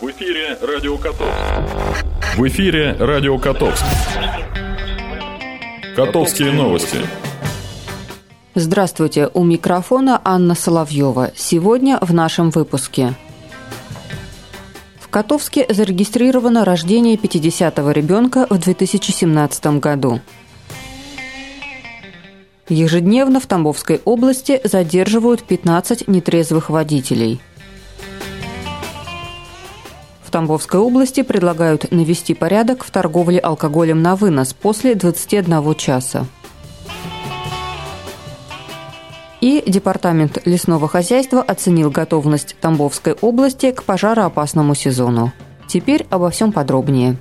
В эфире Радио Котовск. В эфире Радио Котовск. Котовские новости. Здравствуйте, у микрофона Анна Соловьева. Сегодня в нашем выпуске. В Котовске зарегистрировано рождение 50-го ребенка в 2017 году. Ежедневно в Тамбовской области задерживают 15 нетрезвых водителей – в Тамбовской области предлагают навести порядок в торговле алкоголем на вынос после 21 часа. И Департамент лесного хозяйства оценил готовность Тамбовской области к пожароопасному сезону. Теперь обо всем подробнее.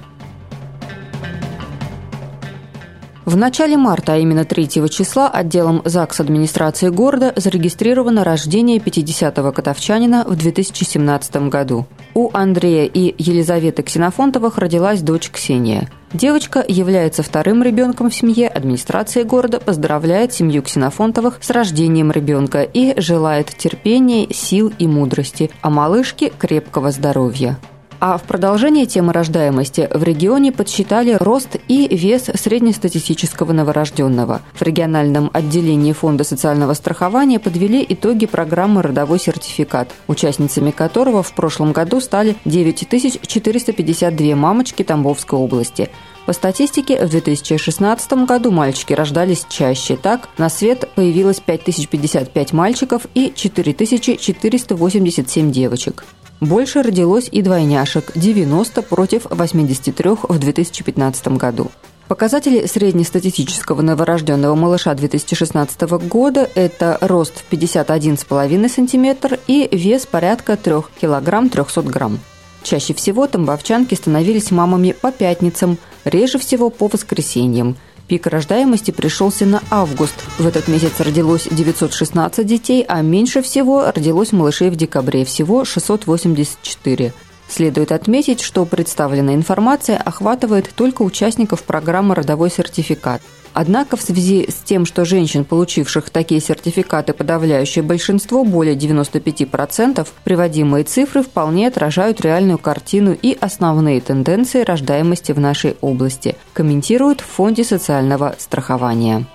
В начале марта, а именно 3 числа, отделом ЗАГС администрации города зарегистрировано рождение 50-го котовчанина в 2017 году. У Андрея и Елизаветы Ксенофонтовых родилась дочь Ксения. Девочка является вторым ребенком в семье. Администрация города поздравляет семью Ксенофонтовых с рождением ребенка и желает терпения, сил и мудрости, а малышке крепкого здоровья. А в продолжение темы рождаемости в регионе подсчитали рост и вес среднестатистического новорожденного. В региональном отделении Фонда социального страхования подвели итоги программы «Родовой сертификат», участницами которого в прошлом году стали 9452 мамочки Тамбовской области. По статистике, в 2016 году мальчики рождались чаще. Так, на свет появилось 5055 мальчиков и 4487 девочек. Больше родилось и двойняшек – 90 против 83 в 2015 году. Показатели среднестатистического новорожденного малыша 2016 года – это рост в 51,5 см и вес порядка 3 кг 300 грамм. Чаще всего тамбовчанки становились мамами по пятницам, реже всего по воскресеньям – Пик рождаемости пришелся на август. В этот месяц родилось 916 детей, а меньше всего родилось малышей в декабре, всего 684. Следует отметить, что представленная информация охватывает только участников программы «Родовой сертификат». Однако в связи с тем, что женщин, получивших такие сертификаты, подавляющее большинство, более 95%, приводимые цифры вполне отражают реальную картину и основные тенденции рождаемости в нашей области, комментируют в Фонде социального страхования.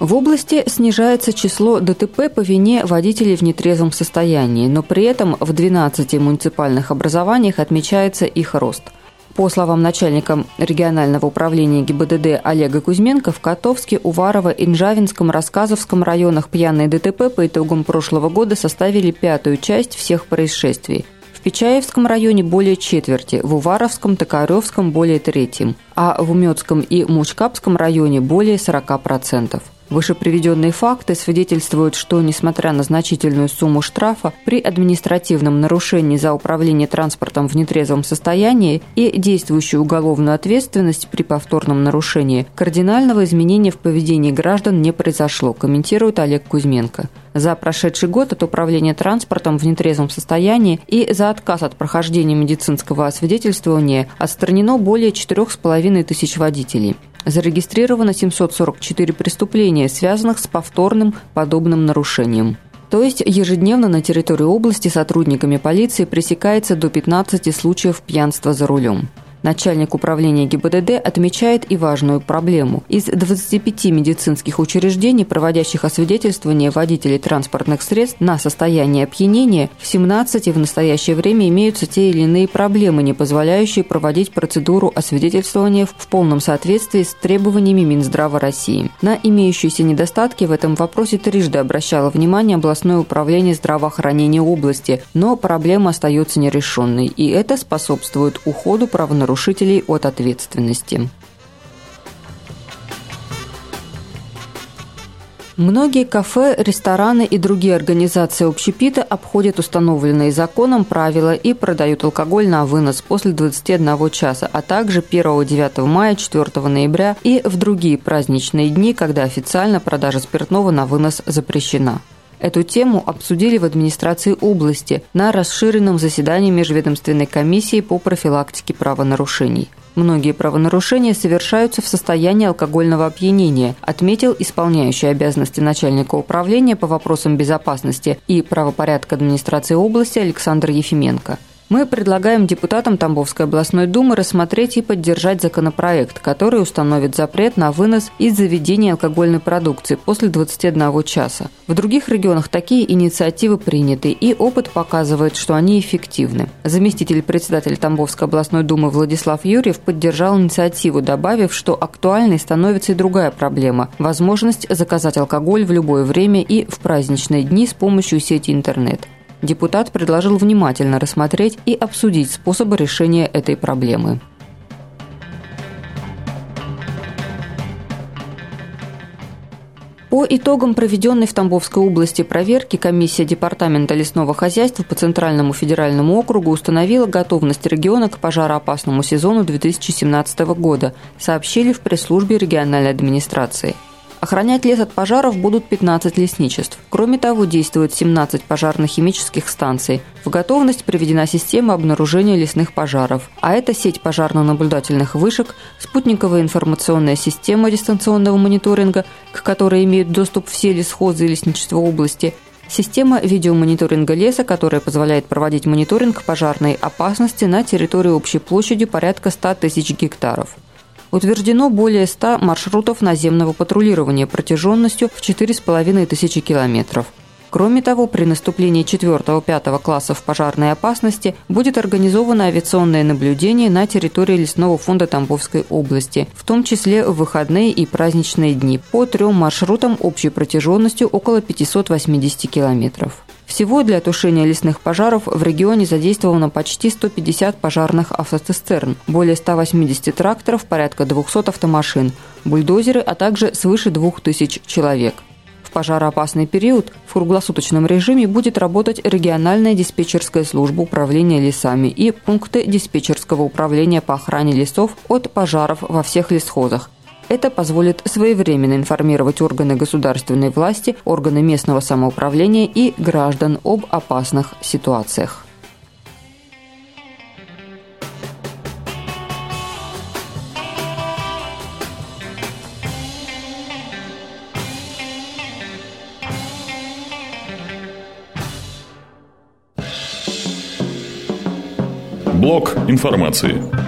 В области снижается число ДТП по вине водителей в нетрезвом состоянии, но при этом в 12 муниципальных образованиях отмечается их рост. По словам начальника регионального управления ГИБДД Олега Кузьменко, в Котовске, Уварово, Инжавинском, Рассказовском районах пьяные ДТП по итогам прошлого года составили пятую часть всех происшествий. В Печаевском районе более четверти, в Уваровском, Токаревском более трети, а в Умецком и Мучкапском районе более 40%. Вышеприведенные факты свидетельствуют, что, несмотря на значительную сумму штрафа, при административном нарушении за управление транспортом в нетрезвом состоянии и действующую уголовную ответственность при повторном нарушении, кардинального изменения в поведении граждан не произошло, комментирует Олег Кузьменко. За прошедший год от управления транспортом в нетрезвом состоянии и за отказ от прохождения медицинского освидетельствования отстранено более 4,5 тысяч водителей зарегистрировано 744 преступления, связанных с повторным подобным нарушением. То есть ежедневно на территории области сотрудниками полиции пресекается до 15 случаев пьянства за рулем. Начальник управления ГИБДД отмечает и важную проблему. Из 25 медицинских учреждений, проводящих освидетельствование водителей транспортных средств на состояние опьянения, в 17 в настоящее время имеются те или иные проблемы, не позволяющие проводить процедуру освидетельствования в полном соответствии с требованиями Минздрава России. На имеющиеся недостатки в этом вопросе трижды обращало внимание областное управление здравоохранения области, но проблема остается нерешенной, и это способствует уходу правонарушителей нарушителей от ответственности. Многие кафе, рестораны и другие организации общепита обходят установленные законом правила и продают алкоголь на вынос после 21 часа, а также 1-9 мая, 4 ноября и в другие праздничные дни, когда официально продажа спиртного на вынос запрещена. Эту тему обсудили в администрации области на расширенном заседании Межведомственной комиссии по профилактике правонарушений. Многие правонарушения совершаются в состоянии алкогольного опьянения, отметил исполняющий обязанности начальника управления по вопросам безопасности и правопорядка администрации области Александр Ефименко. Мы предлагаем депутатам Тамбовской областной думы рассмотреть и поддержать законопроект, который установит запрет на вынос из заведений алкогольной продукции после 21 часа. В других регионах такие инициативы приняты, и опыт показывает, что они эффективны. Заместитель председателя Тамбовской областной думы Владислав Юрьев поддержал инициативу, добавив, что актуальной становится и другая проблема – возможность заказать алкоголь в любое время и в праздничные дни с помощью сети интернет. Депутат предложил внимательно рассмотреть и обсудить способы решения этой проблемы. По итогам проведенной в Тамбовской области проверки комиссия Департамента лесного хозяйства по Центральному федеральному округу установила готовность региона к пожароопасному сезону 2017 года, сообщили в пресс-службе региональной администрации – Охранять лес от пожаров будут 15 лесничеств. Кроме того, действует 17 пожарно-химических станций. В готовность приведена система обнаружения лесных пожаров. А это сеть пожарно-наблюдательных вышек, спутниковая информационная система дистанционного мониторинга, к которой имеют доступ все лесхозы и лесничества области, Система видеомониторинга леса, которая позволяет проводить мониторинг пожарной опасности на территории общей площадью порядка 100 тысяч гектаров. Утверждено более 100 маршрутов наземного патрулирования протяженностью в 4,5 тысячи километров. Кроме того, при наступлении 4-5 классов пожарной опасности будет организовано авиационное наблюдение на территории лесного фонда Тамбовской области, в том числе в выходные и праздничные дни, по трем маршрутам общей протяженностью около 580 километров. Всего для тушения лесных пожаров в регионе задействовано почти 150 пожарных автоцистерн, более 180 тракторов, порядка 200 автомашин, бульдозеры, а также свыше 2000 человек. В пожароопасный период в круглосуточном режиме будет работать региональная диспетчерская служба управления лесами и пункты диспетчерского управления по охране лесов от пожаров во всех лесхозах, это позволит своевременно информировать органы государственной власти, органы местного самоуправления и граждан об опасных ситуациях. Блок информации.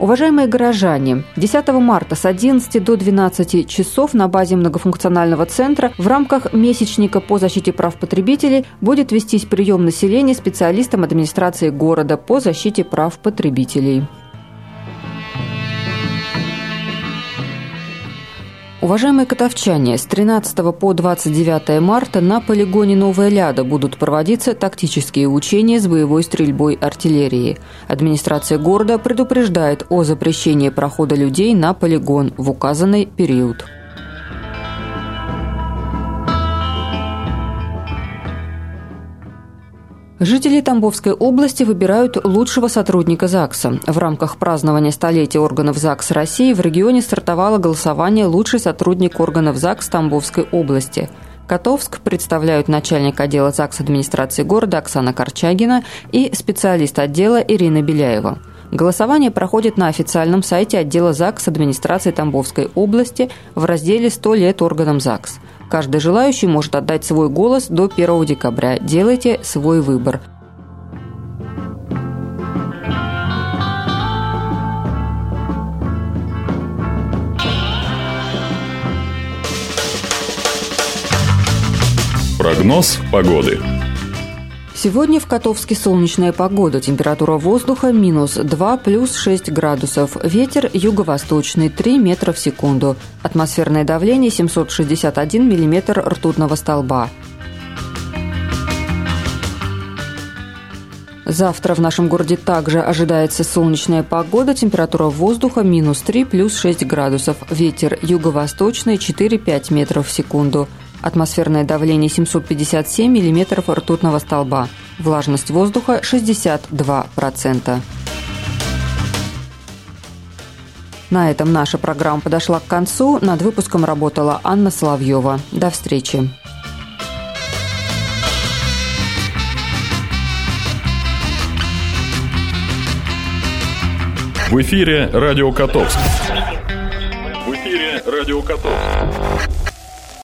Уважаемые горожане, 10 марта с 11 до 12 часов на базе многофункционального центра в рамках месячника по защите прав потребителей будет вестись прием населения специалистам администрации города по защите прав потребителей. Уважаемые котовчане, с 13 по 29 марта на полигоне Новая Ляда будут проводиться тактические учения с боевой стрельбой артиллерии. Администрация города предупреждает о запрещении прохода людей на полигон в указанный период. Жители Тамбовской области выбирают лучшего сотрудника ЗАГСа. В рамках празднования столетия органов ЗАГС России в регионе стартовало голосование «Лучший сотрудник органов ЗАГС Тамбовской области». Котовск представляют начальник отдела ЗАГС администрации города Оксана Корчагина и специалист отдела Ирина Беляева. Голосование проходит на официальном сайте отдела ЗАГС администрации Тамбовской области в разделе «100 лет органам ЗАГС». Каждый желающий может отдать свой голос до 1 декабря. Делайте свой выбор. Прогноз погоды. Сегодня в Котовске солнечная погода. Температура воздуха минус 2 плюс 6 градусов. Ветер юго-восточный 3 метра в секунду. Атмосферное давление 761 миллиметр ртутного столба. Завтра в нашем городе также ожидается солнечная погода, температура воздуха минус 3 плюс 6 градусов, ветер юго-восточный 4-5 метров в секунду атмосферное давление 757 миллиметров ртутного столба, влажность воздуха 62%. На этом наша программа подошла к концу. Над выпуском работала Анна Соловьева. До встречи. В эфире Радио Котовск. В эфире Радио Котовск.